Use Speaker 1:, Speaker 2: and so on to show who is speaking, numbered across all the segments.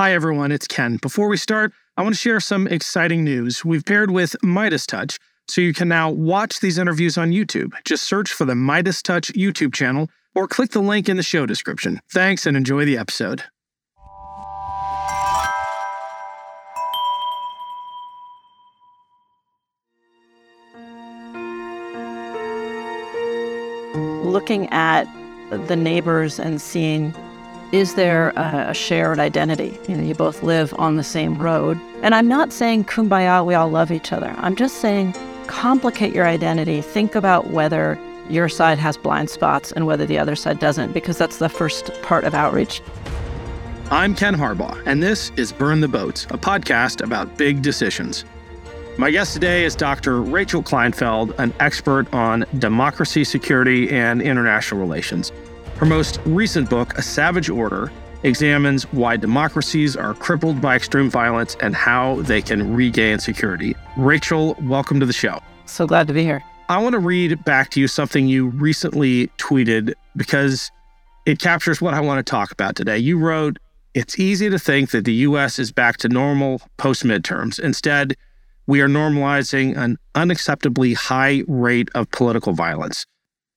Speaker 1: Hi, everyone, it's Ken. Before we start, I want to share some exciting news. We've paired with Midas Touch, so you can now watch these interviews on YouTube. Just search for the Midas Touch YouTube channel or click the link in the show description. Thanks and enjoy the episode.
Speaker 2: Looking at the neighbors and seeing is there a, shared identity? You know, you both live on the same road. And I'm not saying kumbaya, we all love each other. I'm just saying complicate your identity. Think about whether your side has blind spots and whether the other side doesn't, because that's the first part of outreach.
Speaker 1: I'm Ken Harbaugh, and this is Burn the Boats, a podcast about big decisions. My guest today is Dr. Rachel Kleinfeld, an expert on democracy, security, and international relations. Her most recent book, A Savage Order, examines why democracies are crippled by extreme violence and how they can regain security. Rachel, welcome to the show.
Speaker 2: So glad to be here.
Speaker 1: I want to read back to you something you recently tweeted because it captures what I want to talk about today. You wrote, It's easy to think that the US is back to normal post midterms. Instead, we are normalizing an unacceptably high rate of political violence.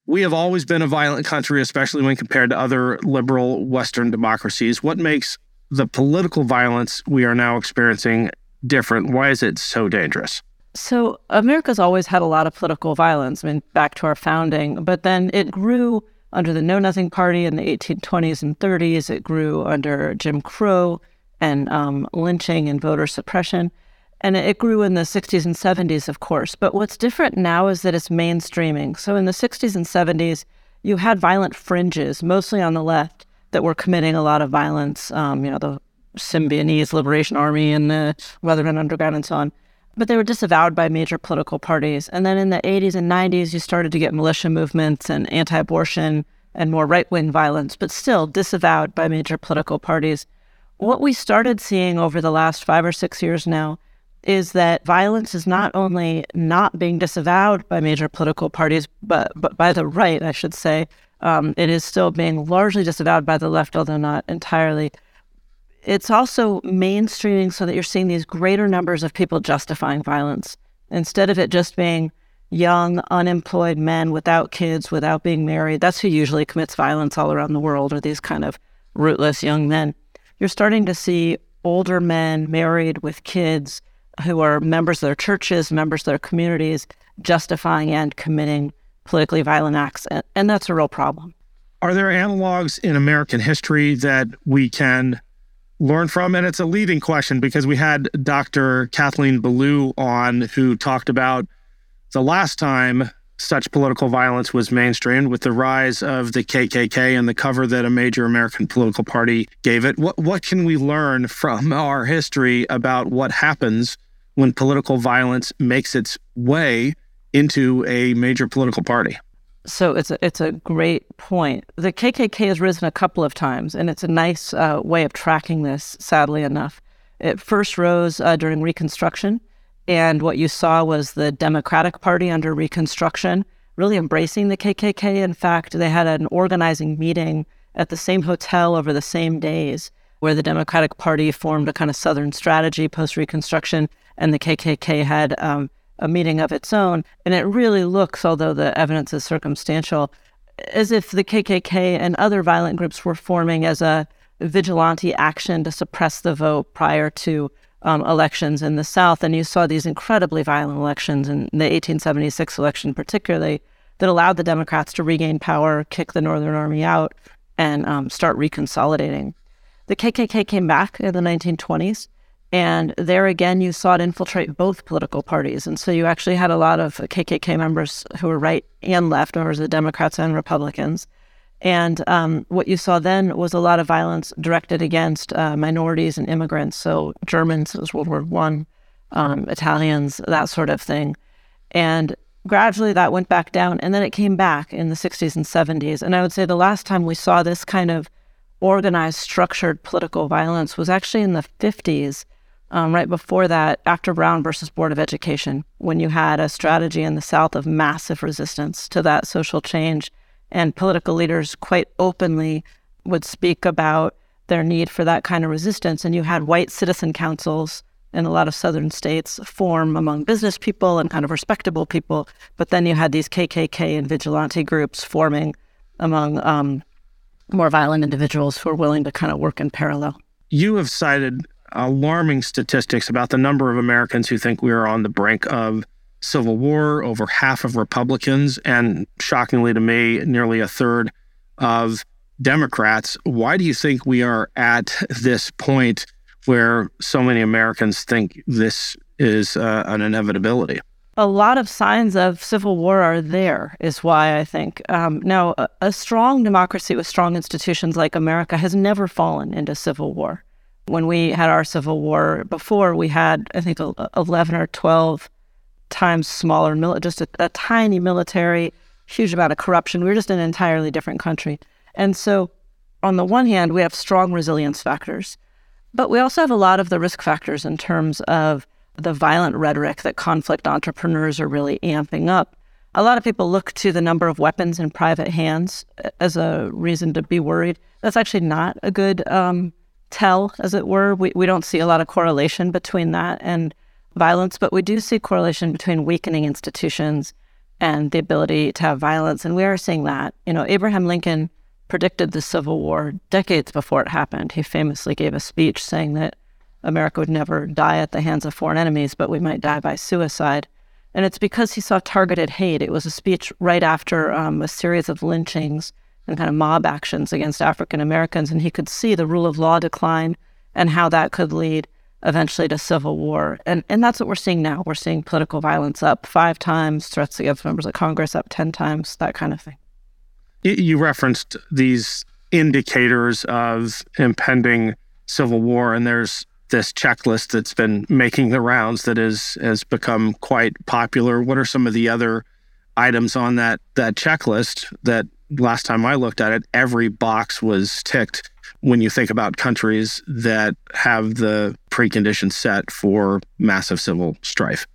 Speaker 1: We have always been a violent country, especially when compared to other liberal Western democracies. What makes the political violence we are now experiencing different? Why is it so dangerous?
Speaker 2: So, America's always had a lot of political violence, I mean, back to our founding, but then it grew under the Know Nothing Party in the 1820s and 30s. It grew under Jim Crow and um, lynching and voter suppression. And it grew in the 60s and 70s, of course. But what's different now is that it's mainstreaming. So in the 60s and 70s, you had violent fringes, mostly on the left, that were committing a lot of violence. Um, you know, the Symbionese Liberation Army and the Weathermen Underground and so on. But they were disavowed by major political parties. And then in the 80s and 90s, you started to get militia movements and anti abortion and more right wing violence, but still disavowed by major political parties. What we started seeing over the last five or six years now is that violence is not only not being disavowed by major political parties, but, but by the right, I should say. Um, it is still being largely disavowed by the left, although not entirely. It's also mainstreaming so that you're seeing these greater numbers of people justifying violence instead of it just being young, unemployed men without kids, without being married. That's who usually commits violence all around the world, are these kind of rootless young men. You're starting to see older men married with kids who are members of their churches, members of their communities, justifying and committing politically violent acts. And, and that's a real problem.
Speaker 1: Are there analogs in American history that we can learn from? And it's a leading question because we had Dr. Kathleen Belew on who talked about the last time such political violence was mainstreamed with the rise of the KKK and the cover that a major American political party gave it. What what can we learn from our history about what happens when political violence makes its way into a major political party?
Speaker 2: So it's a, it's a great point. The KKK has risen a couple of times, and it's a nice uh, way of tracking this. Sadly enough, it first rose uh, during Reconstruction and what you saw was the Democratic Party under Reconstruction really embracing the KKK. In fact, they had an organizing meeting at the same hotel over the same days where the Democratic Party formed a kind of Southern strategy post Reconstruction, and the KKK had um, a meeting of its own. And it really looks, although the evidence is circumstantial, as if the KKK and other violent groups were forming as a vigilante action to suppress the vote prior to um, elections in the South. And you saw these incredibly violent elections in the 1876 election, particularly, that allowed the Democrats to regain power, kick the Northern Army out, and um, start reconsolidating. The KKK came back in the 1920s. And there again, you saw it infiltrate both political parties. And so you actually had a lot of KKK members who were right and left, members of the Democrats and Republicans. And um, what you saw then was a lot of violence directed against uh, minorities and immigrants. So Germans, it was World War One, um, Italians, that sort of thing. And gradually that went back down, and then it came back in the 60s and 70s. And I would say the last time we saw this kind of organized, structured political violence was actually in the 50s. Um, right before that, after Brown versus Board of Education, when you had a strategy in the South of massive resistance to that social change and political leaders quite openly would speak about their need for that kind of resistance. And you had white citizen councils in a lot of southern states form among business people and kind of respectable people. But then you had these KKK and vigilante groups forming among um, more violent individuals who are willing to kind of work in parallel.
Speaker 1: You have cited alarming statistics about the number of Americans who think we are on the brink of civil war, over half of Republicans, and shockingly to me, nearly a third of Democrats. Why do you think we are at this point where so many Americans think this is uh, an inevitability?
Speaker 2: A lot of signs of civil war are there, is why I think. Um, now, a, a strong democracy with strong institutions like America has never fallen into civil war. When we had our civil war before, we had, I think, 11 or 12 times smaller, just a, a tiny military, huge amount of corruption. We're just an entirely different country. And so, on the one hand, we have strong resilience factors, but we also have a lot of the risk factors in terms of the violent rhetoric that conflict entrepreneurs are really amping up. A lot of people look to the number of weapons in private hands as a reason to be worried. That's actually not a good um, tell, as it were. We, we don't see a lot of correlation between that and violence, but we do see correlation between weakening institutions and the ability to have violence. And we are seeing that. You know, Abraham Lincoln predicted the Civil War decades before it happened. He famously gave a speech saying that America would never die at the hands of foreign enemies, but we might die by suicide. And it's because he saw targeted hate. It was a speech right after um, a series of lynchings and kind of mob actions against African Americans. And he could see the rule of law decline and how that could lead eventually to civil war. And, and that's what we're seeing now. We're seeing political violence up five times, threats against members of Congress up 10 times, that kind of thing.
Speaker 1: You referenced these indicators of impending civil war, and there's this checklist that's been making the rounds that is has become quite popular. What are some of the other items on that that checklist that last time I looked at it, every box was ticked when you think about countries that have the preconditions set for massive civil strife.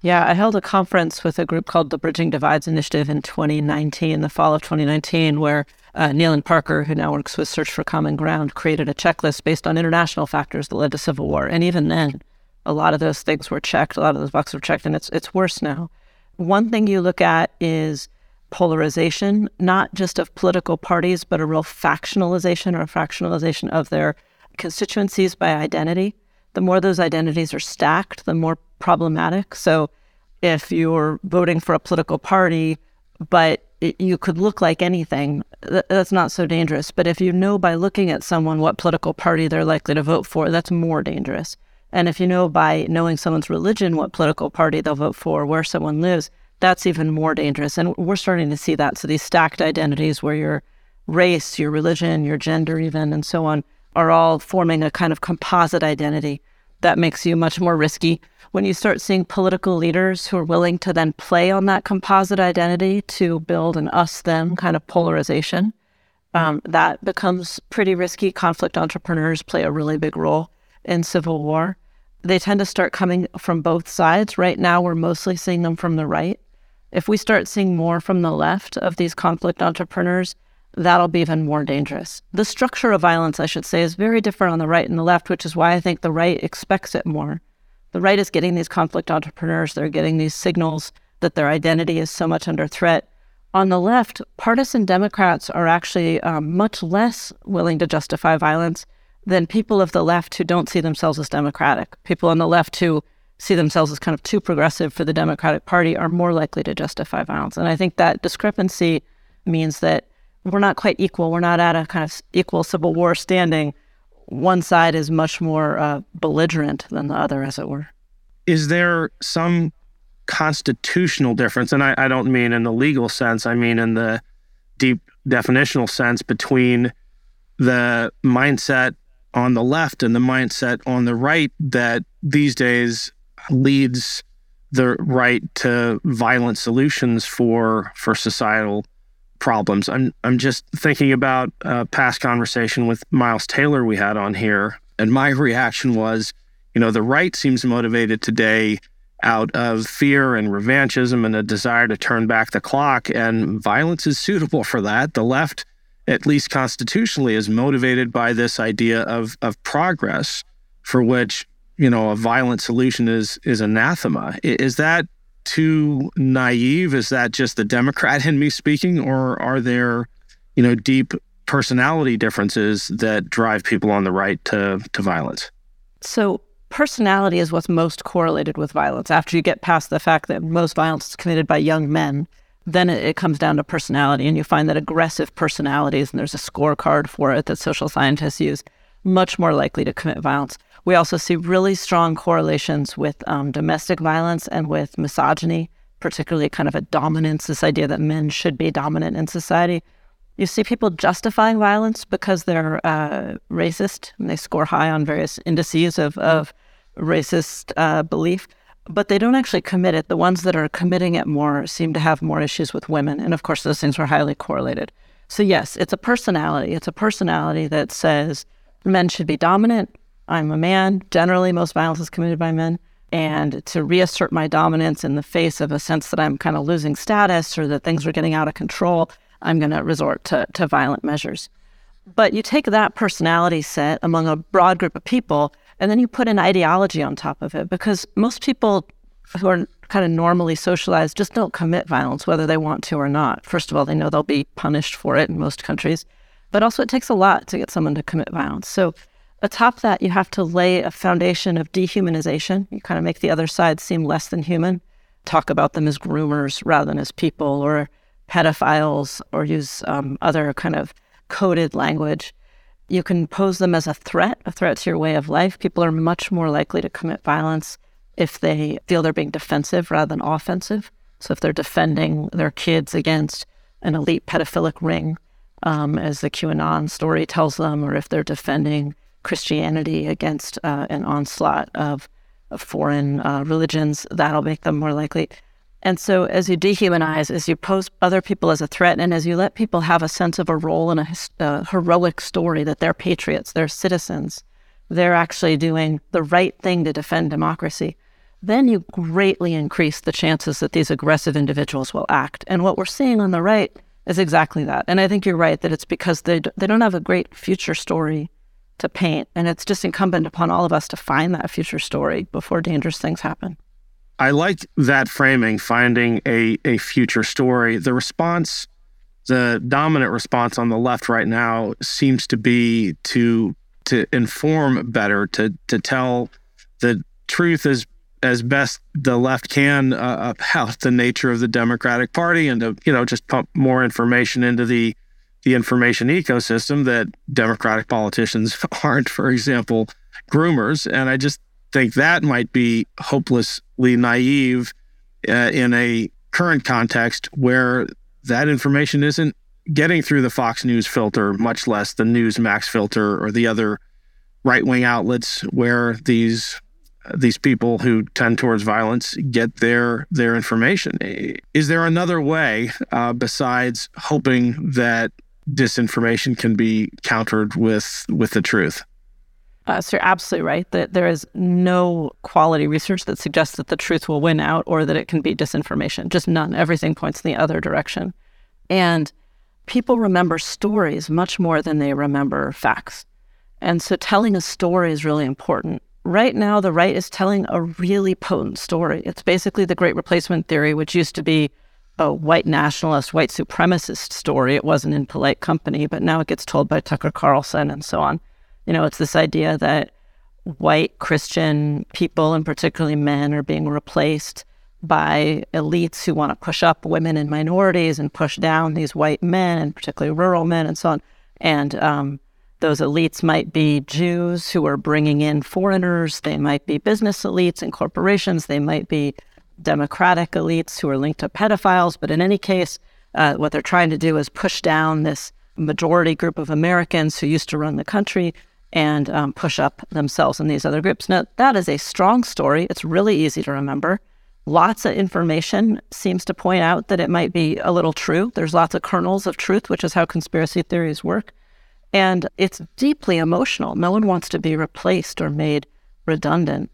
Speaker 2: Yeah, I held a conference with a group called the Bridging Divides Initiative in 2019, the fall of 2019, where uh, Neil Parker, who now works with Search for Common Ground, created a checklist based on international factors that led to civil war. And even then, a lot of those things were checked, a lot of those boxes were checked, and it's it's worse now. One thing you look at is polarization, not just of political parties, but a real factionalization or fractionalization of their constituencies by identity. The more those identities are stacked, the more problematic. So if you're voting for a political party, but you could look like anything, th- that's not so dangerous. But if you know by looking at someone what political party they're likely to vote for, that's more dangerous. And if you know by knowing someone's religion what political party they'll vote for, where someone lives, that's even more dangerous. And we're starting to see that. So these stacked identities where your race, your religion, your gender, even, and so on, are all forming a kind of composite identity that makes you much more risky. When you start seeing political leaders who are willing to then play on that composite identity to build an us them kind of polarization, um, that becomes pretty risky. Conflict entrepreneurs play a really big role in civil war. They tend to start coming from both sides. Right now, we're mostly seeing them from the right. If we start seeing more from the left of these conflict entrepreneurs, that'll be even more dangerous. The structure of violence, I should say, is very different on the right and the left, which is why I think the right expects it more. The right is getting these conflict entrepreneurs, they're getting these signals that their identity is so much under threat. On the left, partisan Democrats are actually um, much less willing to justify violence than people of the left who don't see themselves as democratic. People on the left who see themselves as kind of too progressive for the Democratic Party are more likely to justify violence. And I think that discrepancy means that we're not quite equal. We're not at a kind of equal Civil War standing. One side is much more uh, belligerent than the other, as it were.
Speaker 1: Is there some constitutional difference? And I, I don't mean in the legal sense, I mean in the deep definitional sense between the mindset on the left and the mindset on the right that these days leads the right to violent solutions for for societal problems. I'm I'm just thinking about a past conversation with Miles Taylor we had on here, and my reaction was, you know, the right seems motivated today out of fear and revanchism and a desire to turn back the clock, and violence is suitable for that. The left at least constitutionally, is motivated by this idea of of progress, for which you know a violent solution is is anathema. Is that too naive? Is that just the Democrat in me speaking, or are there, you know, deep personality differences that drive people on the right to to violence?
Speaker 2: So personality is what's most correlated with violence. After you get past the fact that most violence is committed by young men, then it, comes down to personality. And you find that aggressive personalities, and there's a scorecard for it that social scientists use, much more likely to commit violence. We also see really strong correlations with um, domestic violence and with misogyny, particularly kind of a dominance, this idea that men should be dominant in society. You see people justifying violence because they're uh, racist and they score high on various indices of, of racist uh, belief, but they don't actually commit it. The ones that are committing it more seem to have more issues with women. And of course, those things are highly correlated. So, yes, it's a personality. It's a personality that says men should be dominant. I'm a man. Generally, most violence is committed by men. And to reassert my dominance in the face of a sense that I'm kind of losing status or that things are getting out of control I'm going to resort to, to violent measures. But you take that personality set among a broad group of people, and then you put an ideology on top of it because most people who are kind of normally socialized just don't commit violence, whether they want to or not. First of all, they know they'll be punished for it in most countries, but also it takes a lot to get someone to commit violence. So, atop that, you have to lay a foundation of dehumanization. You kind of make the other side seem less than human, talk about them as groomers rather than as people, or pedophiles or use um, other kind of coded language. You can pose them as a threat, a threat to your way of life. People are much more likely to commit violence if they feel they're being defensive rather than offensive. So if they're defending their kids against an elite pedophilic ring, um, as the QAnon story tells them, or if they're defending Christianity against uh, an onslaught of, of foreign uh, religions, that'll make them more likely. And so, as you dehumanize, as you pose other people as a threat, and as you let people have a sense of a role in a, a heroic story that they're patriots, they're citizens, they're actually doing the right thing to defend democracy, then you greatly increase the chances that these aggressive individuals will act. And what we're seeing on the right is exactly that. And I think you're right that it's because they, they don't have a great future story to paint. And it's just incumbent upon all of us to find that future story before dangerous things happen.
Speaker 1: I like that framing, finding a, a future story. The response, the dominant response on the left right now seems to be to to inform better, to to tell the truth as as best the left can uh, about the nature of the Democratic Party, and to you know just pump more information into the the information ecosystem that Democratic politicians aren't, for example, groomers. And I just think that might be hopelessly naive uh, in a current context where that information isn't getting through the Fox News filter, much less the Newsmax filter or the other right wing outlets where these these people who tend towards violence get their their information. Is there another way uh, besides hoping that disinformation can be countered with with the truth?
Speaker 2: Uh, so you're absolutely right that there is no quality research that suggests that the truth will win out or that it can be disinformation. Just none. Everything points in the other direction. And people remember stories much more than they remember facts. And so telling a story is really important. Right now, the right is telling a really potent story. It's basically the great replacement theory, which used to be a white nationalist, white supremacist story. It wasn't in polite company, but now it gets told by Tucker Carlson and so on. You know, it's this idea that white Christian people, and particularly men, are being replaced by elites who want to push up women and minorities and push down these white men, and particularly rural men, and so on. And um, those elites might be Jews who are bringing in foreigners. They might be business elites and corporations. They might be democratic elites who are linked to pedophiles. But in any case, uh, what they're trying to do is push down this majority group of Americans who used to run the country and um, push up themselves in these other groups. Now, that is a strong story. It's really easy to remember. Lots of information seems to point out that it might be a little true. There's lots of kernels of truth, which is how conspiracy theories work. And it's deeply emotional. No one wants to be replaced or made redundant.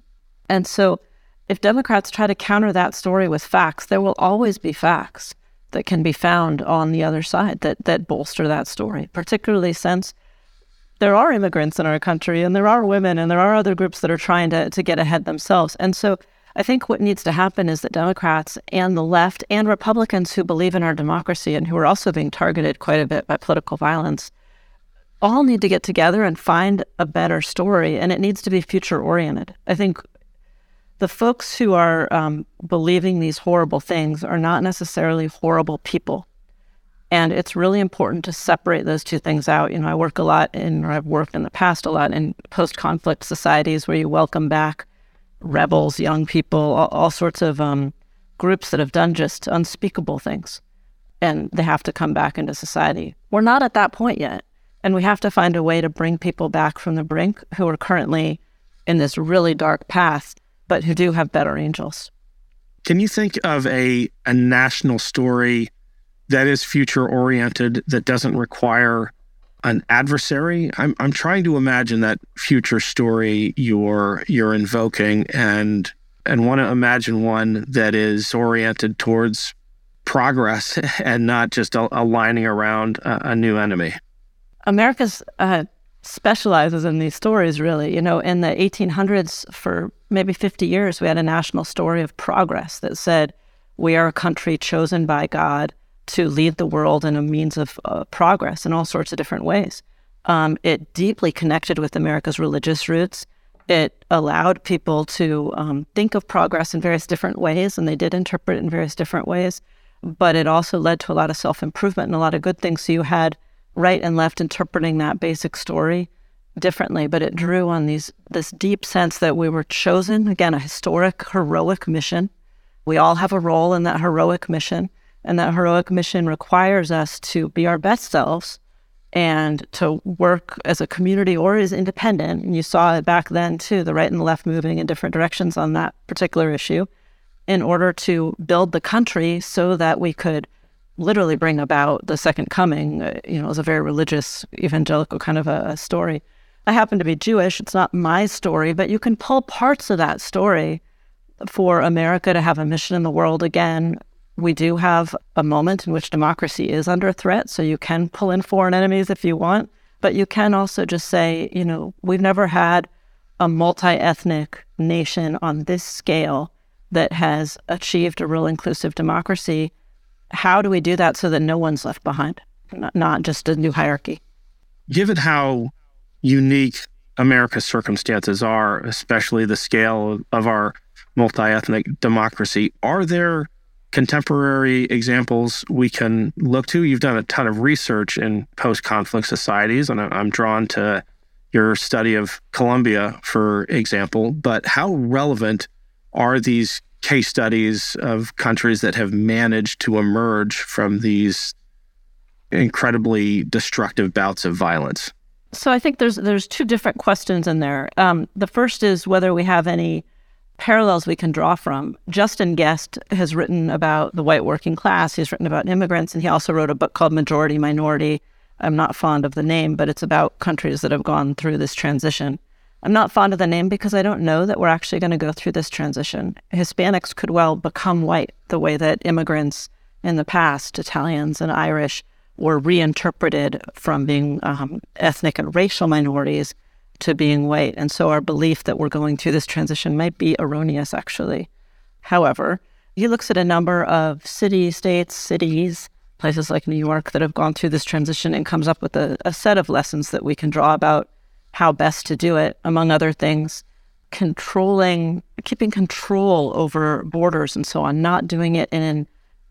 Speaker 2: And so, if Democrats try to counter that story with facts, there will always be facts. that can be found on the other side that that bolster that story, particularly since there are immigrants in our country and there are women and there are other groups that are trying to, to get ahead themselves. And so I think what needs to happen is that Democrats and the left and Republicans who believe in our democracy and who are also being targeted quite a bit by political violence all need to get together and find a better story. And it needs to be future oriented. I think the folks who are um, believing these horrible things are not necessarily horrible people. And it's really important to separate those two things out. You know, I work a lot in, or I've worked in the past a lot in post conflict societies where you welcome back rebels, young people, all, all sorts of um, groups that have done just unspeakable things. And they have to come back into society. We're not at that point yet. And we have to find a way to bring people back from the brink who are currently in this really dark path, but who do have better angels.
Speaker 1: Can you think of a, a national story that is future oriented that doesn't require an adversary. I'm I'm trying to imagine that future story you're you're invoking and and want to imagine one that is oriented towards progress and not just aligning around a, a new enemy.
Speaker 2: America's uh, specializes in these stories, really. You know, in the 1800s, for maybe 50 years, we had a national story of progress that said, we are a country chosen by God to lead the world in a means of uh, progress in all sorts of different ways. Um, it deeply connected with America's religious roots. It allowed people to um, think of progress in various different ways, and they did interpret it in various different ways. But it also led to a lot of self improvement and a lot of good things. So you had right and left interpreting that basic story differently, but it drew on these this deep sense that we were chosen again a historic, heroic mission. We all have a role in that heroic mission and that heroic mission requires us to be our best selves and to work as a community or as independent. And you saw it back then too, the right and the left moving in different directions on that particular issue in order to build the country so that we could literally bring about the second coming. Uh, you know, it was a very religious, evangelical kind of a, story. I happen to be Jewish. It's not my story, but you can pull parts of that story for America to have a mission in the world again, we do have a moment in which democracy is under threat, so you can pull in foreign enemies if you want, but you can also just say, you know, we've never had a multi ethnic nation on this scale that has achieved a real inclusive democracy. How do we do that so that no one's left behind, not just a new hierarchy?
Speaker 1: Given how unique America's circumstances are, especially the scale of our multi ethnic democracy, are there contemporary examples we can look to? You've done a ton of research in post conflict societies, and I'm drawn to your study of Colombia, for example. But how relevant are these case studies of countries that have managed to emerge from these incredibly destructive bouts of violence?
Speaker 2: So I think there's there's two different questions in there. Um, the first is whether we have any parallels we can draw from. Justin Gest has written about the white working class. He's written about immigrants, and he also wrote a book called Majority Minority. I'm not fond of the name, but it's about countries that have gone through this transition. I'm not fond of the name because I don't know that we're actually going to go through this transition. Hispanics could well become white the way that immigrants in the past, Italians and Irish, were reinterpreted from being um, ethnic and racial minorities to being white. And so our belief that we're going through this transition might be erroneous, actually. However, he looks at a number of city, states, cities, places like New York that have gone through this transition and comes up with a, a set of lessons that we can draw about how best to do it, among other things. Controlling, keeping control over borders and so on, not doing it in an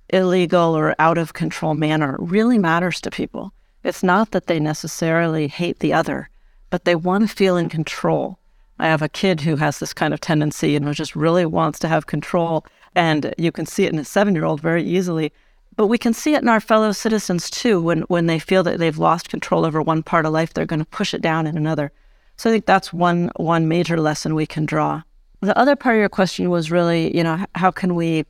Speaker 2: illegal or out of control manner really matters to people. It's not that they necessarily hate the other, but they want to feel in control. I have a kid who has this kind of tendency and who just really wants to have control. And you can see it in a seven year old very easily. But we can see it in our fellow citizens too. When, when they feel that they've lost control over one part of life, they're going to push it down in another. So I think that's one, one major lesson we can draw. The other part of your question was really, you know, how can we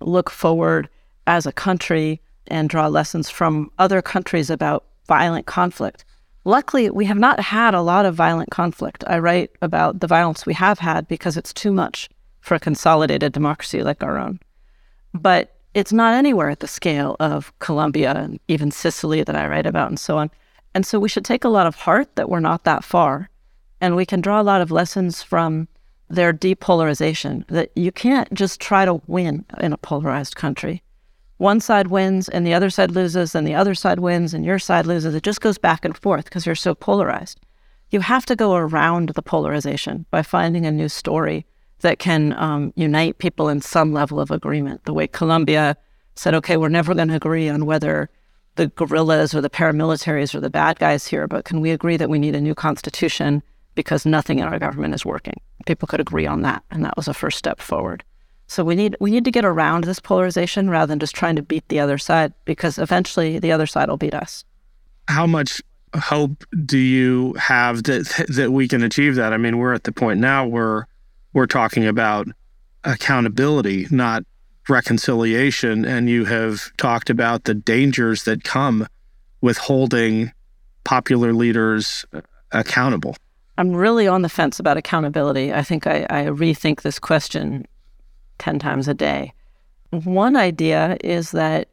Speaker 2: look forward as a country and draw lessons from other countries about violent conflict? Luckily, we have not had a lot of violent conflict. I write about the violence we have had because it's too much for a consolidated democracy like our own. But it's not anywhere at the scale of Colombia and even Sicily that I write about and so on. And so we should take a lot of heart that we're not that far. And we can draw a lot of lessons from their depolarization that you can't just try to win in a polarized country. One side wins and the other side loses, and the other side wins and your side loses. It just goes back and forth because you're so polarized. You have to go around the polarization by finding a new story that can um, unite people in some level of agreement. The way Colombia said, okay, we're never going to agree on whether the guerrillas or the paramilitaries are the bad guys here, but can we agree that we need a new constitution because nothing in our government is working? People could agree on that, and that was a first step forward. So we need we need to get around this polarization rather than just trying to beat the other side because eventually the other side will beat us.
Speaker 1: How much hope do you have that that we can achieve that? I mean, we're at the point now where we're talking about accountability, not reconciliation. And you have talked about the dangers that come with holding popular leaders uh, accountable.
Speaker 2: I'm really on the fence about accountability. I think I, I rethink this question 10 times a day. One idea is that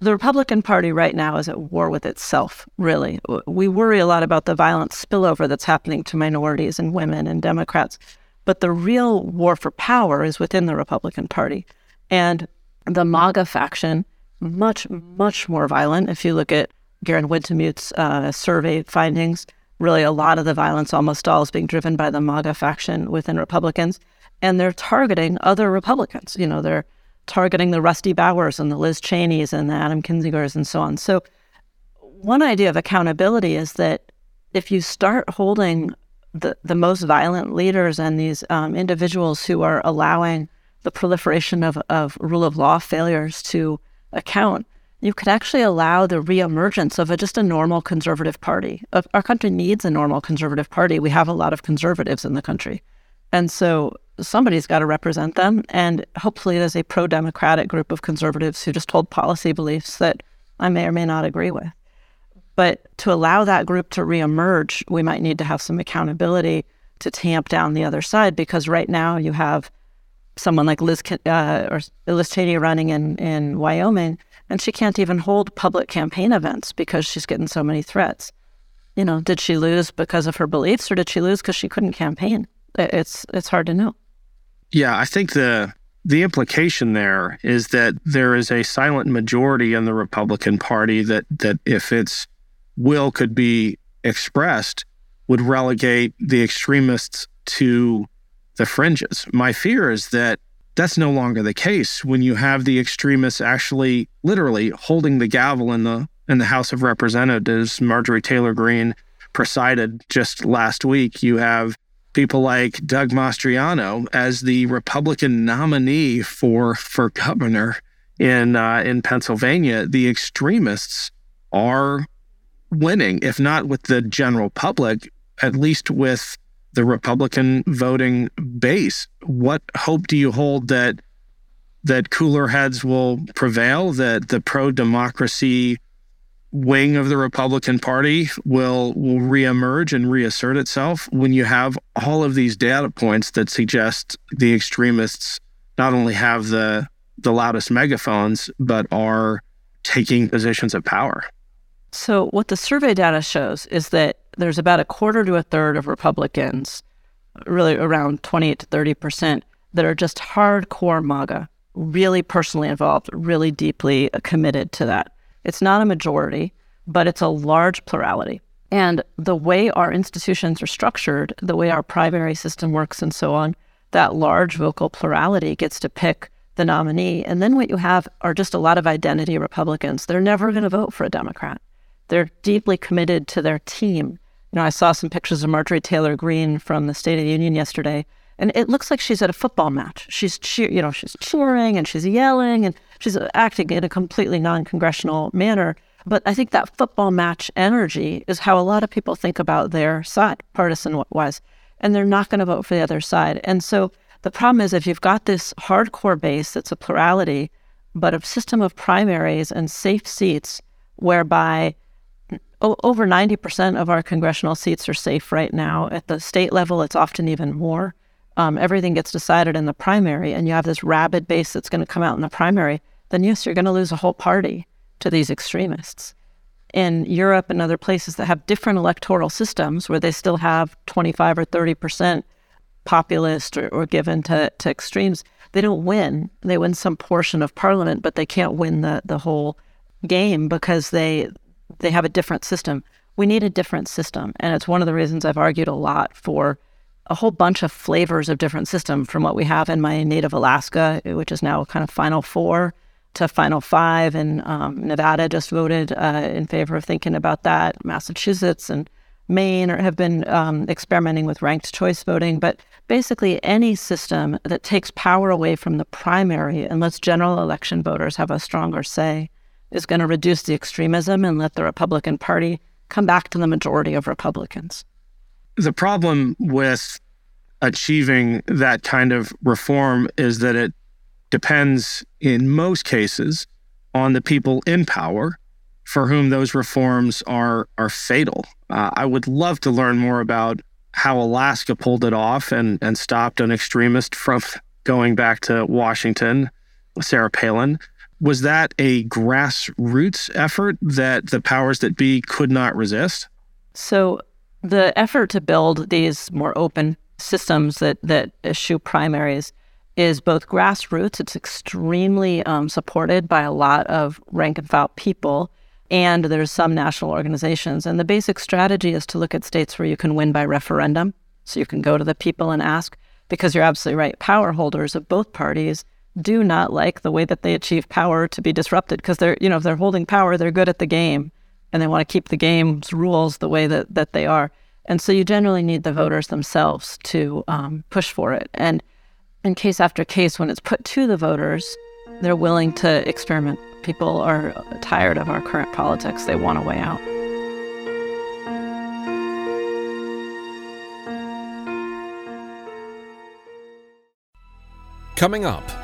Speaker 2: the Republican Party right now is at war with itself, really. We worry a lot about the violent spillover that's happening to minorities and women and Democrats. But the real war for power is within the Republican Party. And the MAGA faction, much, much more violent. If you look at Garen Wintemute's uh, survey findings, really a lot of the violence, almost all, is being driven by the MAGA faction within Republicans. And they're targeting other Republicans. You know, they're targeting the Rusty Bowers and the Liz Cheneys and the Adam Kinzingers and so on. So, one idea of accountability is that if you start holding the, the most violent leaders and these um, individuals who are allowing the proliferation of, of rule of law failures to account, you could actually allow the reemergence of a, just a normal conservative party. Our country needs a normal conservative party. We have a lot of conservatives in the country. And so somebody's got to represent them. And hopefully, there's a pro democratic group of conservatives who just hold policy beliefs that I may or may not agree with. But to allow that group to reemerge, we might need to have some accountability to tamp down the other side because right now you have someone like Liz uh, or Liz Cheney running in, in Wyoming, and she can't even hold public campaign events because she's getting so many threats. You know, did she lose because of her beliefs, or did she lose because she couldn't campaign? It's it's hard to know.
Speaker 1: Yeah, I think the the implication there is that there is a silent majority in the Republican Party that that if it's will could be expressed would relegate the extremists to the fringes. My fear is that that's no longer the case when you have the extremists actually literally holding the gavel in the in the House of Representatives. Marjorie Taylor Greene presided just last week. You have people like Doug Mastriano as the Republican nominee for for governor in uh, in Pennsylvania. The extremists are winning, if not with the general public, at least with the Republican voting base. What hope do you hold that that cooler heads will prevail? That the pro democracy wing of the Republican Party will will reemerge and reassert itself when you have all of these data points that suggest the extremists not only have the the loudest megaphones but are taking positions of power.
Speaker 2: So, what the survey data shows is that there's about a quarter to a third of Republicans, really around 28 to 30 percent, that are just hardcore MAGA, really personally involved, really deeply uh, committed to that. It's not a majority, but it's a large plurality. And the way our institutions are structured, the way our primary system works, and so on, that large vocal plurality gets to pick the nominee. And then what you have are just a lot of identity Republicans. They're never going to vote for a Democrat. They're deeply committed to their team. You know, I saw some pictures of Marjorie Taylor Greene from the State of the Union yesterday, and it looks like she's at a football match. She's cheer, you know, she's cheering and she's yelling and she's acting in a completely non-congressional manner. But I think that football match energy is how a lot of people think about their side, partisan wise, and they're not going to vote for the other side. And so the problem is if you've got this hardcore base that's a plurality, but a system of primaries and safe seats whereby over 90% of our congressional seats are safe right now. At the state level, it's often even more. Um, everything gets decided in the primary, and you have this rabid base that's going to come out in the primary. then yes, you're going to lose a whole party to these extremists. In Europe and other places that have different electoral systems where they still have 25 or 30 percent populist or, or given to, to extremes, they don't win. They win some portion of parliament, but they can't win the, the whole game because they they have a different system. We need a different system. And it's one of the reasons I've argued a lot for a whole bunch of flavors of different system from what we have in my native Alaska, which is now kind of Final Four, to Final Five. And um, Nevada just voted uh, in favor of thinking about that. Massachusetts and Maine have been um, experimenting with ranked choice voting. But basically, any system that takes power away from the primary and lets general election voters have a stronger say is going to reduce the extremism and let the Republican Party come back to the majority of Republicans.
Speaker 1: The problem with achieving that kind of reform is that it depends, in most cases, on the people in power for whom those reforms are are fatal. Uh, I would love to learn more about how Alaska pulled it off and and stopped an extremist from going back to Washington, Sarah Palin. Was that a grassroots effort that the powers that be could not resist?
Speaker 2: So the effort to build these more open systems that that issue primaries is both grassroots. It's extremely um, supported by a lot of rank and file people, and there's some national organizations. And the basic strategy is to look at states where you can win by referendum, so you can go to the people and ask. Because you're absolutely right, power holders of both parties do not like the way that they achieve power to be disrupted because they're, you know, if they're holding power, they're good at the game and they want to keep the game's rules the way that, that they are. And so you generally need the voters themselves to um, push for it. And in case after case, when it's put to the voters, they're willing to experiment. People are tired of our current politics, they want a way out.
Speaker 3: Coming up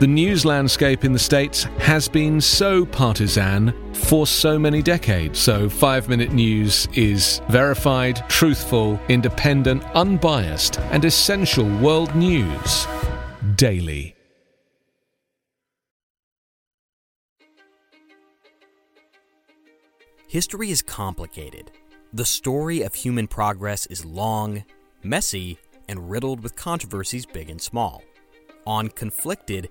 Speaker 3: the news landscape in the States has been so partisan for so many decades. So, five minute news is verified, truthful, independent, unbiased, and essential world news daily.
Speaker 4: History is complicated. The story of human progress is long, messy, and riddled with controversies big and small. On Conflicted,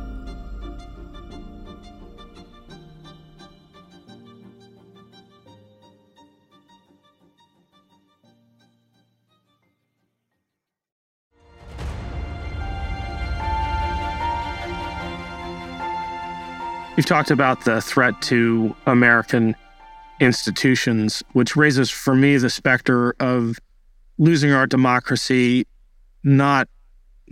Speaker 1: You've talked about the threat to American institutions, which raises for me the specter of losing our democracy not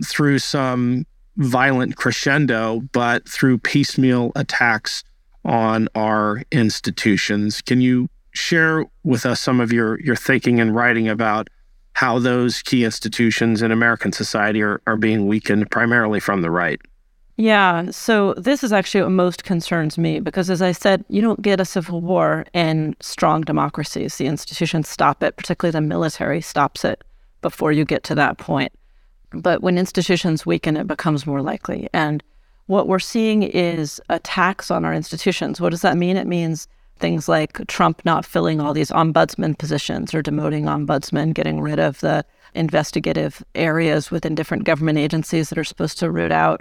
Speaker 1: through some violent crescendo, but through piecemeal attacks on our institutions. Can you share with us some of your, your thinking and writing about how those key institutions in American society are, are being weakened primarily from the right?
Speaker 2: Yeah, so this is actually what most concerns me because, as I said, you don't get a civil war in strong democracies. The institutions stop it, particularly the military stops it before you get to that point. But when institutions weaken, it becomes more likely. And what we're seeing is attacks on our institutions. What does that mean? It means things like Trump not filling all these ombudsman positions or demoting ombudsmen, getting rid of the investigative areas within different government agencies that are supposed to root out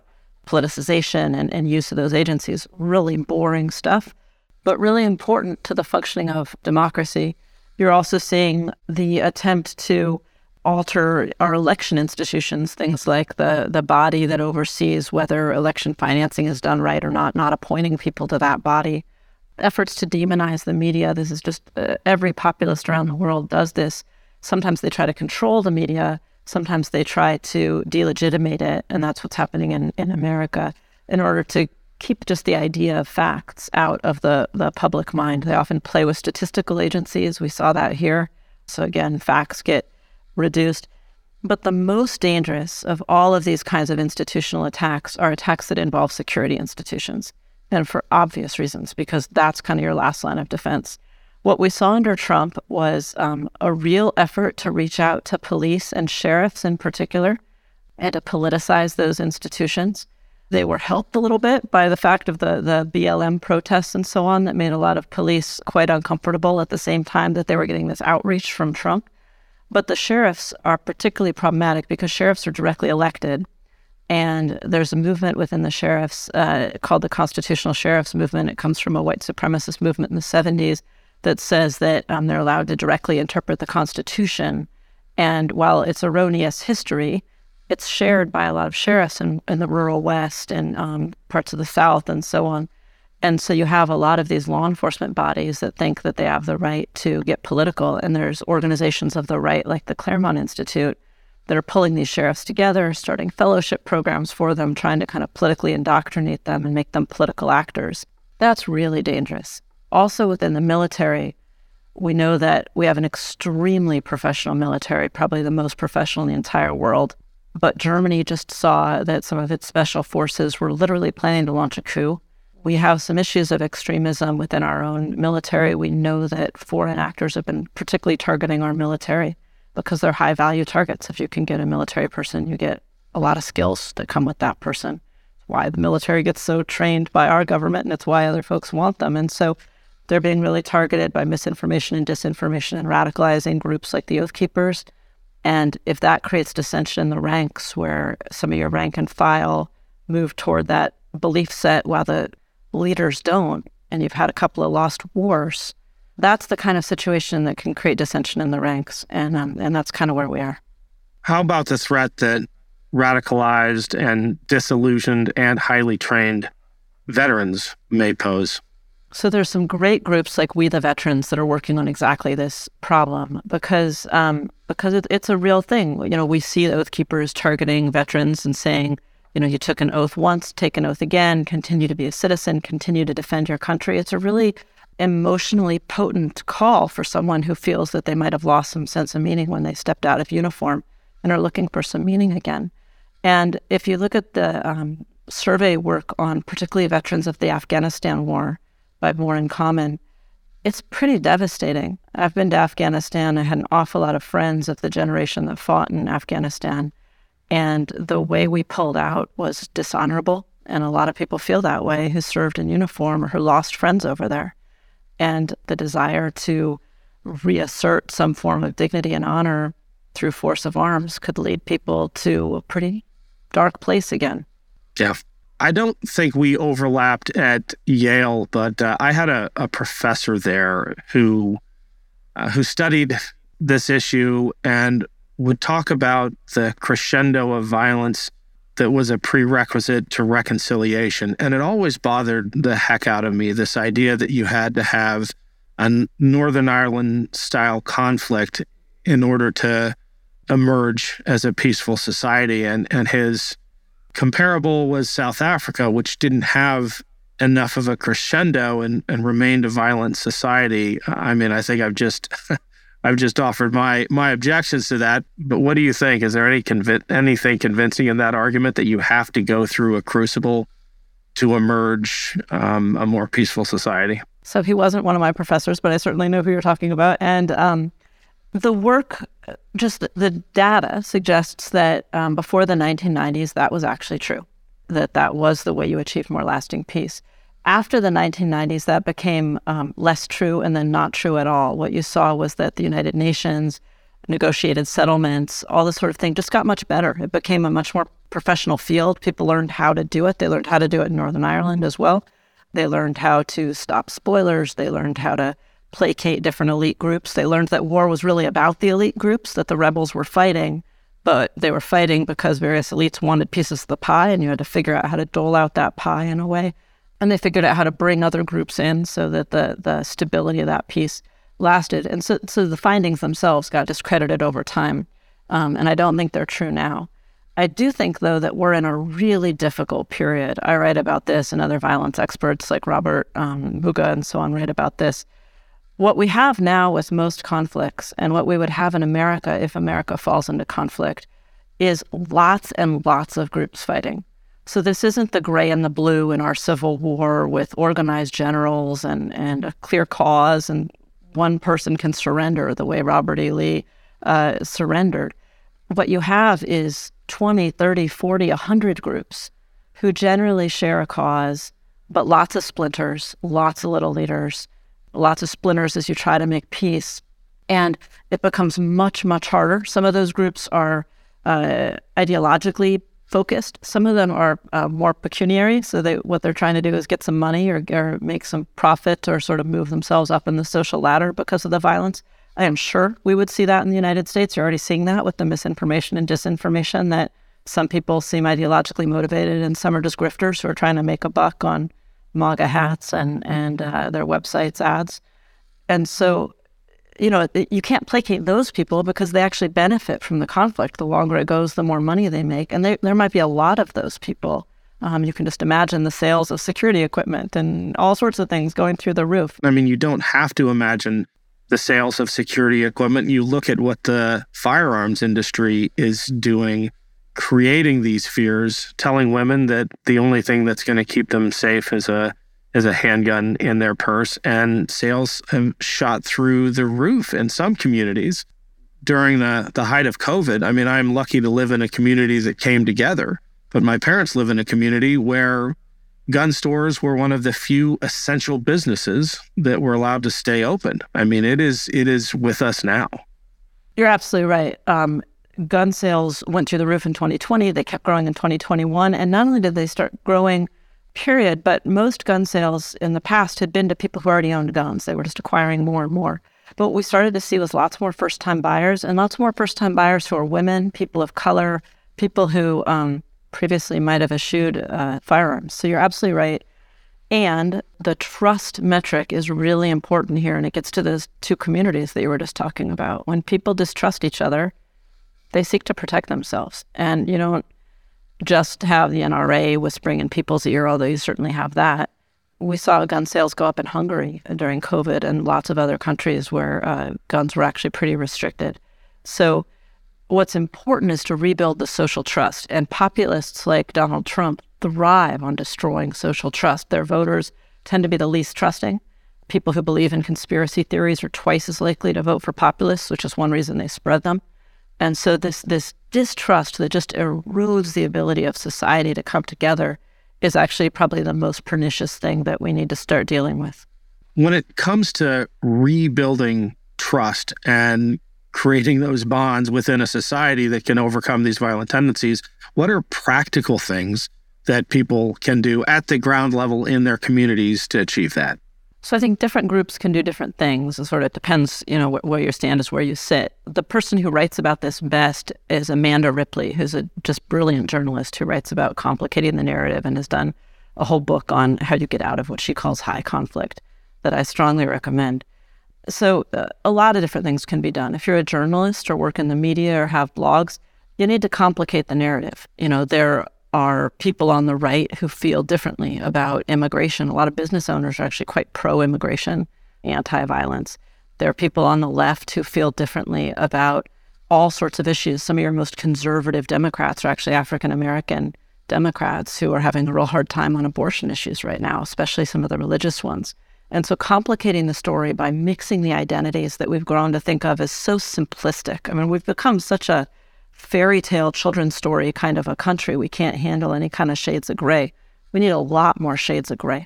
Speaker 2: politicization and, and use of those agencies. Really boring stuff, but really important to the functioning of democracy. You're also seeing the attempt to alter our election institutions, things like the the body that oversees whether election financing is done right or not, not appointing people to that body. Efforts to demonize the media. This is just uh, every populist around the world does this. Sometimes they try to control the media. Sometimes they try to delegitimate it, and that's what's happening in, in America in order to keep just the idea of facts out of the, the public mind. They often play with statistical agencies. We saw that here. So again, facts get reduced. But the most dangerous of all of these kinds of institutional attacks are attacks that involve security institutions. And for obvious reasons, because that's kind of your last line of defense. What we saw under Trump was um, a real effort to reach out to police and sheriffs in particular and to politicize those institutions. They were helped a little bit by the fact of the, the BLM protests and so on that made a lot of police quite uncomfortable at the same time that they were getting this outreach from Trump. But the sheriffs are particularly problematic because sheriffs are directly elected. And there's a movement within the sheriffs uh, called the Constitutional Sheriffs Movement. It comes from a white supremacist movement in the 70s that says that um, they're allowed to directly interpret the Constitution. And while it's erroneous history, it's shared by a lot of sheriffs in, in the rural West and um, parts of the South and so on. And so you have a lot of these law enforcement bodies that think that they have the right to get political. And there's organizations of the right, like the Claremont Institute, that are pulling these sheriffs together, starting fellowship programs for them, trying to kind of politically indoctrinate them and make them political actors. That's really dangerous. Also, within the military, we know that we have an extremely professional military, probably the most professional in the entire world. But Germany just saw that some of its special forces were literally planning to launch a coup we have some issues of extremism within our own military. We know that foreign actors have been particularly targeting our military because they're high value targets. If you can get a military person, you get a lot of skills that come with that person. It's why the military gets so trained by our government, and it's why other folks want them. And so they're being really targeted by misinformation and disinformation and radicalizing groups like the Oath Keepers. And if that creates dissension in the ranks where some of your rank and file move toward that belief set while the leaders don't, and you've had a couple of lost wars, that's the kind of situation that can create dissension in the ranks. And, um, and that's kind of where we are.
Speaker 1: How about the threat that radicalized and disillusioned and highly trained veterans may pose?
Speaker 2: So there's some great groups like We the Veterans that are working on exactly this problem because um, because it, it's a real thing. You know, we see Oath Keepers targeting veterans and saying, you know, you took an oath once, take an oath again, continue to be a citizen, continue to defend your country. It's a really emotionally potent call for someone who feels that they might have lost some sense of meaning when they stepped out of uniform and are looking for some meaning again. And if you look at the um, survey work on particularly veterans of the Afghanistan war by More in Common, it's pretty devastating. I've been to Afghanistan. I had an awful lot of friends of the generation that fought in Afghanistan. And the way we pulled out was dishonorable. And a lot of people feel that way who served in uniform or who lost friends over there. And the desire to reassert some form of dignity and honor through force of arms could lead people to a pretty dark place again.
Speaker 1: Yeah. I don't think we overlapped at Yale, but uh, I had a, a, professor there who uh, who studied this issue and would talk about the crescendo of violence that was a prerequisite to reconciliation. And it always bothered the heck out of me this idea that you had to have a Northern Ireland style conflict in order to emerge as a peaceful society. And, and his comparable was South Africa, which didn't have enough of a crescendo and, and remained a violent society. I mean, I think I've just I've just offered my my objections to that. But what do you think? Is there any anything convincing in that argument that you have to go through a crucible to emerge um, a more peaceful society?
Speaker 2: So he wasn't one of my professors, but I certainly know who you're talking about. And um, the work, just the data suggests that um, before the 1990s, that was actually true. That that was the way you achieved more lasting peace After the 1990s, that became um, less true and then not true at all. What you saw was that the United Nations negotiated settlements, all this sort of thing just got much better. It became a much more professional field. People learned how to do it. They learned how to do it in Northern Ireland as well. They learned how to stop spoilers. They learned how to placate different elite groups. They learned that war was really about the elite groups, that the rebels were fighting, but they were fighting because various elites wanted pieces of the pie, and you had to figure out how to dole out that pie in a way. And they figured out how to bring other groups in so that the, the stability of that peace lasted. And so, so the findings themselves got discredited over time. Um, and I don't think they're true now. I do think, though, that we're in a really difficult period. I write about this, and other violence experts like Robert um, Muggah and so on write about this. What we have now with most conflicts, and what we would have in America if America falls into conflict, is lots and lots of groups fighting. So this isn't the gray and the blue in our Civil War with organized generals and, and a clear cause, and one person can surrender the way Robert E. Lee uh, surrendered. What you have is 20, 30, 40, 100 groups who generally share a cause, but lots of splinters, lots of little leaders, lots of splinters as you try to make peace. And it becomes much, much harder. Some of those groups are uh, ideologically focused. Some of them are uh, more pecuniary. So they, what they're trying to do is get some money or, or make some profit or sort of move themselves up in the social ladder because of the violence. I am sure we would see that in the United States. You're already seeing that with the misinformation and disinformation that some people seem ideologically motivated and some are just grifters who are trying to make a buck on MAGA hats and, and uh, their websites ads. And so, you know, you can't placate those people because they actually benefit from the conflict. The longer it goes, the more money they make. And they, there might be a lot of those people. Um, you can just imagine the sales of security equipment and all sorts of things going through the roof.
Speaker 1: I mean, you don't have to imagine the sales of security equipment. You look at what the firearms industry is doing, creating these fears, telling women that the only thing that's going to keep them safe is a is a handgun in their purse. And sales have shot through the roof in some communities during the, the height of COVID. I mean, I'm lucky to live in a community that came together, but my parents live in a community where gun stores were one of the few essential businesses that were allowed to stay open. I mean, it is it is with us now.
Speaker 2: You're absolutely right. Um, gun sales went through the roof in 2020. They kept growing in 2021, and not only did they start growing, period, but most gun sales in the past had been to people who already owned guns. They were just acquiring more and more. But what we started to see was lots more first-time buyers, and lots more first-time buyers who are women, people of color, people who um, previously might have eschewed uh, firearms. So you're absolutely right. And the trust metric is really important here. And it gets to those two communities that you were just talking about. When people distrust each other, they seek to protect themselves. And you don't just have the NRA whispering in people's ear, although you certainly have that. We saw gun sales go up in Hungary during COVID and lots of other countries where uh, guns were actually pretty restricted. So what's important is to rebuild the social trust. And populists like Donald Trump thrive on destroying social trust. Their voters tend to be the least trusting. People who believe in conspiracy theories are twice as likely to vote for populists, which is one reason they spread them. And so this this distrust that just erodes the ability of society to come together is actually probably the most pernicious thing that we need to start dealing with.
Speaker 1: When it comes to rebuilding trust and creating those bonds within a society that can overcome these violent tendencies. What are practical things that people can do at the ground level in their communities to achieve that?
Speaker 2: So I think different groups can do different things. It sort of depends, you know, wh- where your stand is, where you sit. The person who writes about this best is Amanda Ripley, who's a just brilliant journalist who writes about complicating the narrative and has done a whole book on how you get out of what she calls high conflict that I strongly recommend. So, uh, a lot of different things can be done. If you're a journalist or work in the media or have blogs, you need to complicate the narrative. You know, there are people on the right who feel differently about immigration. A lot of business owners are actually quite pro immigration, anti violence. There are people on the left who feel differently about all sorts of issues. Some of your most conservative Democrats are actually African American Democrats who are having a real hard time on abortion issues right now, especially some of the religious ones. And so complicating the story by mixing the identities that we've grown to think of as so simplistic. I mean, we've become such a fairy tale children's story kind of a country. We can't handle any kind of shades of gray. We need a lot more shades of gray.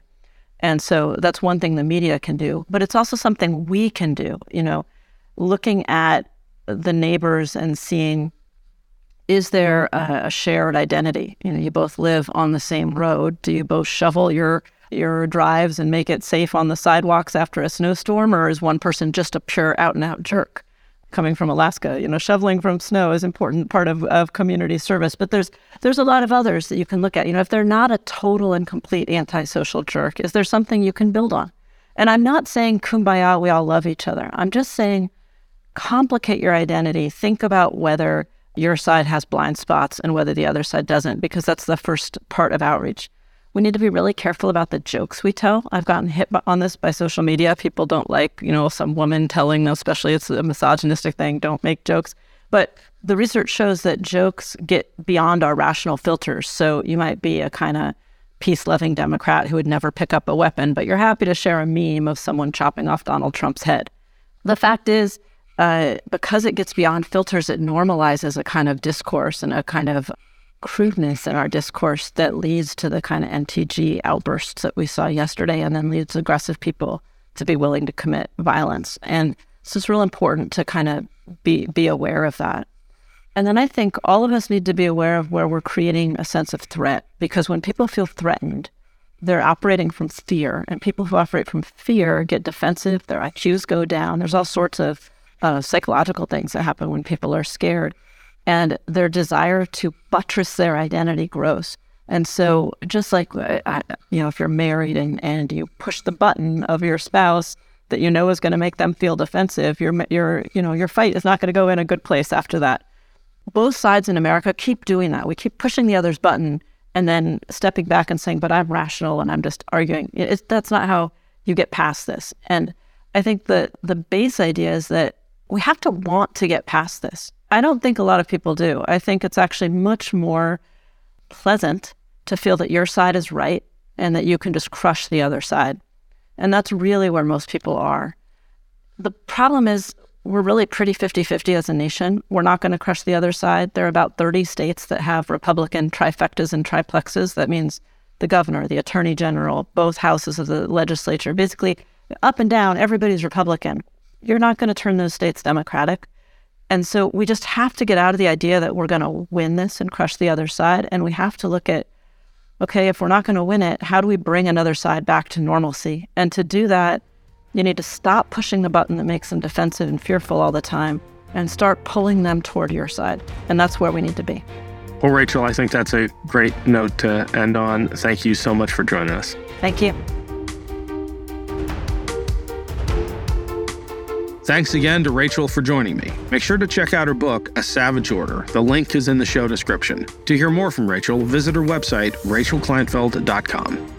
Speaker 2: And so that's one thing the media can do, but it's also something we can do, you know, looking at the neighbors and seeing is there a, shared identity? You know, you both live on the same road. Do you both shovel your your drives and make it safe on the sidewalks after a snowstorm, or is one person just a pure out and out jerk? Coming from Alaska, you know, shoveling from snow is important part of, of community service. But there's there's a lot of others that you can look at. You know, if they're not a total and complete antisocial jerk, is there something you can build on? And I'm not saying kumbaya, we all love each other. I'm just saying complicate your identity. Think about whether your side has blind spots and whether the other side doesn't, because that's the first part of outreach. We need to be really careful about the jokes we tell. I've gotten hit on this by social media. People don't like, you know, some woman telling especially it's a misogynistic thing, don't make jokes. But the research shows that jokes get beyond our rational filters. So you might be a kind of peace loving Democrat who would never pick up a weapon, but you're happy to share a meme of someone chopping off Donald Trump's head. The fact is, uh, because it gets beyond filters, it normalizes a kind of discourse and a kind of crudeness in our discourse that leads to the kind of MTG outbursts that we saw yesterday and then leads aggressive people to be willing to commit violence. And so it's real important to kind of be be aware of that. And then I think all of us need to be aware of where we're creating a sense of threat because when people feel threatened, they're operating from fear. And people who operate from fear get defensive, their IQs go down. There's all sorts of uh, psychological things that happen when people are scared, and their desire to buttress their identity grows. And so, just like uh, you know, if you're married and, and you push the button of your spouse that you know is going to make them feel defensive, your your you know your fight is not going to go in a good place after that. Both sides in America keep doing that. We keep pushing the other's button and then stepping back and saying, "But I'm rational and I'm just arguing." It's, that's not how you get past this. And I think the the base idea is that we have to want to get past this. I don't think a lot of people do. I think it's actually much more pleasant to feel that your side is right and that you can just crush the other side. And that's really where most people are. The problem is we're really pretty 50 50 as a nation. We're not going to crush the other side. There are about 30 states that have Republican trifectas and triplexes. That means the governor, the attorney general, both houses of the legislature. Basically, up and down, everybody's Republican you're not going to turn those states Democratic. And so we just have to get out of the idea that we're going to win this and crush the other side. And we have to look at, okay, if we're not going to win it, how do we bring another side back to normalcy? And to do that, you need to stop pushing the button that makes them defensive and fearful all the time and start pulling them toward your side. And that's where we need to be.
Speaker 1: Well, Rachel, I think that's a great note to end on. Thank you so much for joining us.
Speaker 2: Thank you.
Speaker 1: Thanks again to Rachel for joining me. Make sure to check out her book, A Savage Order. The link is in the show description. To hear more from Rachel, visit her website, rachelkleinfeld.com.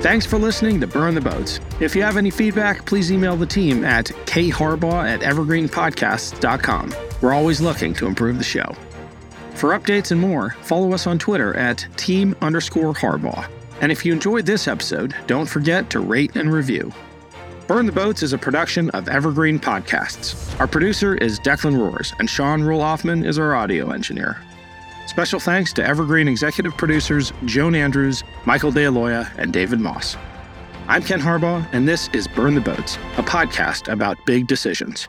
Speaker 1: Thanks for listening to Burn the Boats. If you have any feedback, please email the team at kharbaugh at evergreenpodcasts.com. We're always looking to improve the show. For updates and more, follow us on Twitter at team underscore Harbaugh. And if you enjoyed this episode, don't forget to rate and review. Burn the Boats is a production of Evergreen Podcasts. Our producer is Declan Roars, and Sean Rule Hoffman is our audio engineer. Special thanks to Evergreen executive producers Joan Andrews, Michael DeAloia, and David Moss. I'm Ken Harbaugh, and this is Burn the Boats, a podcast about big decisions.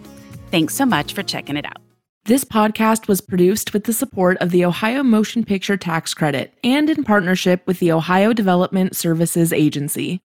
Speaker 5: Thanks so much for checking it out.
Speaker 6: This podcast was produced with the support of the Ohio Motion Picture Tax Credit and in partnership with the Ohio Development Services Agency.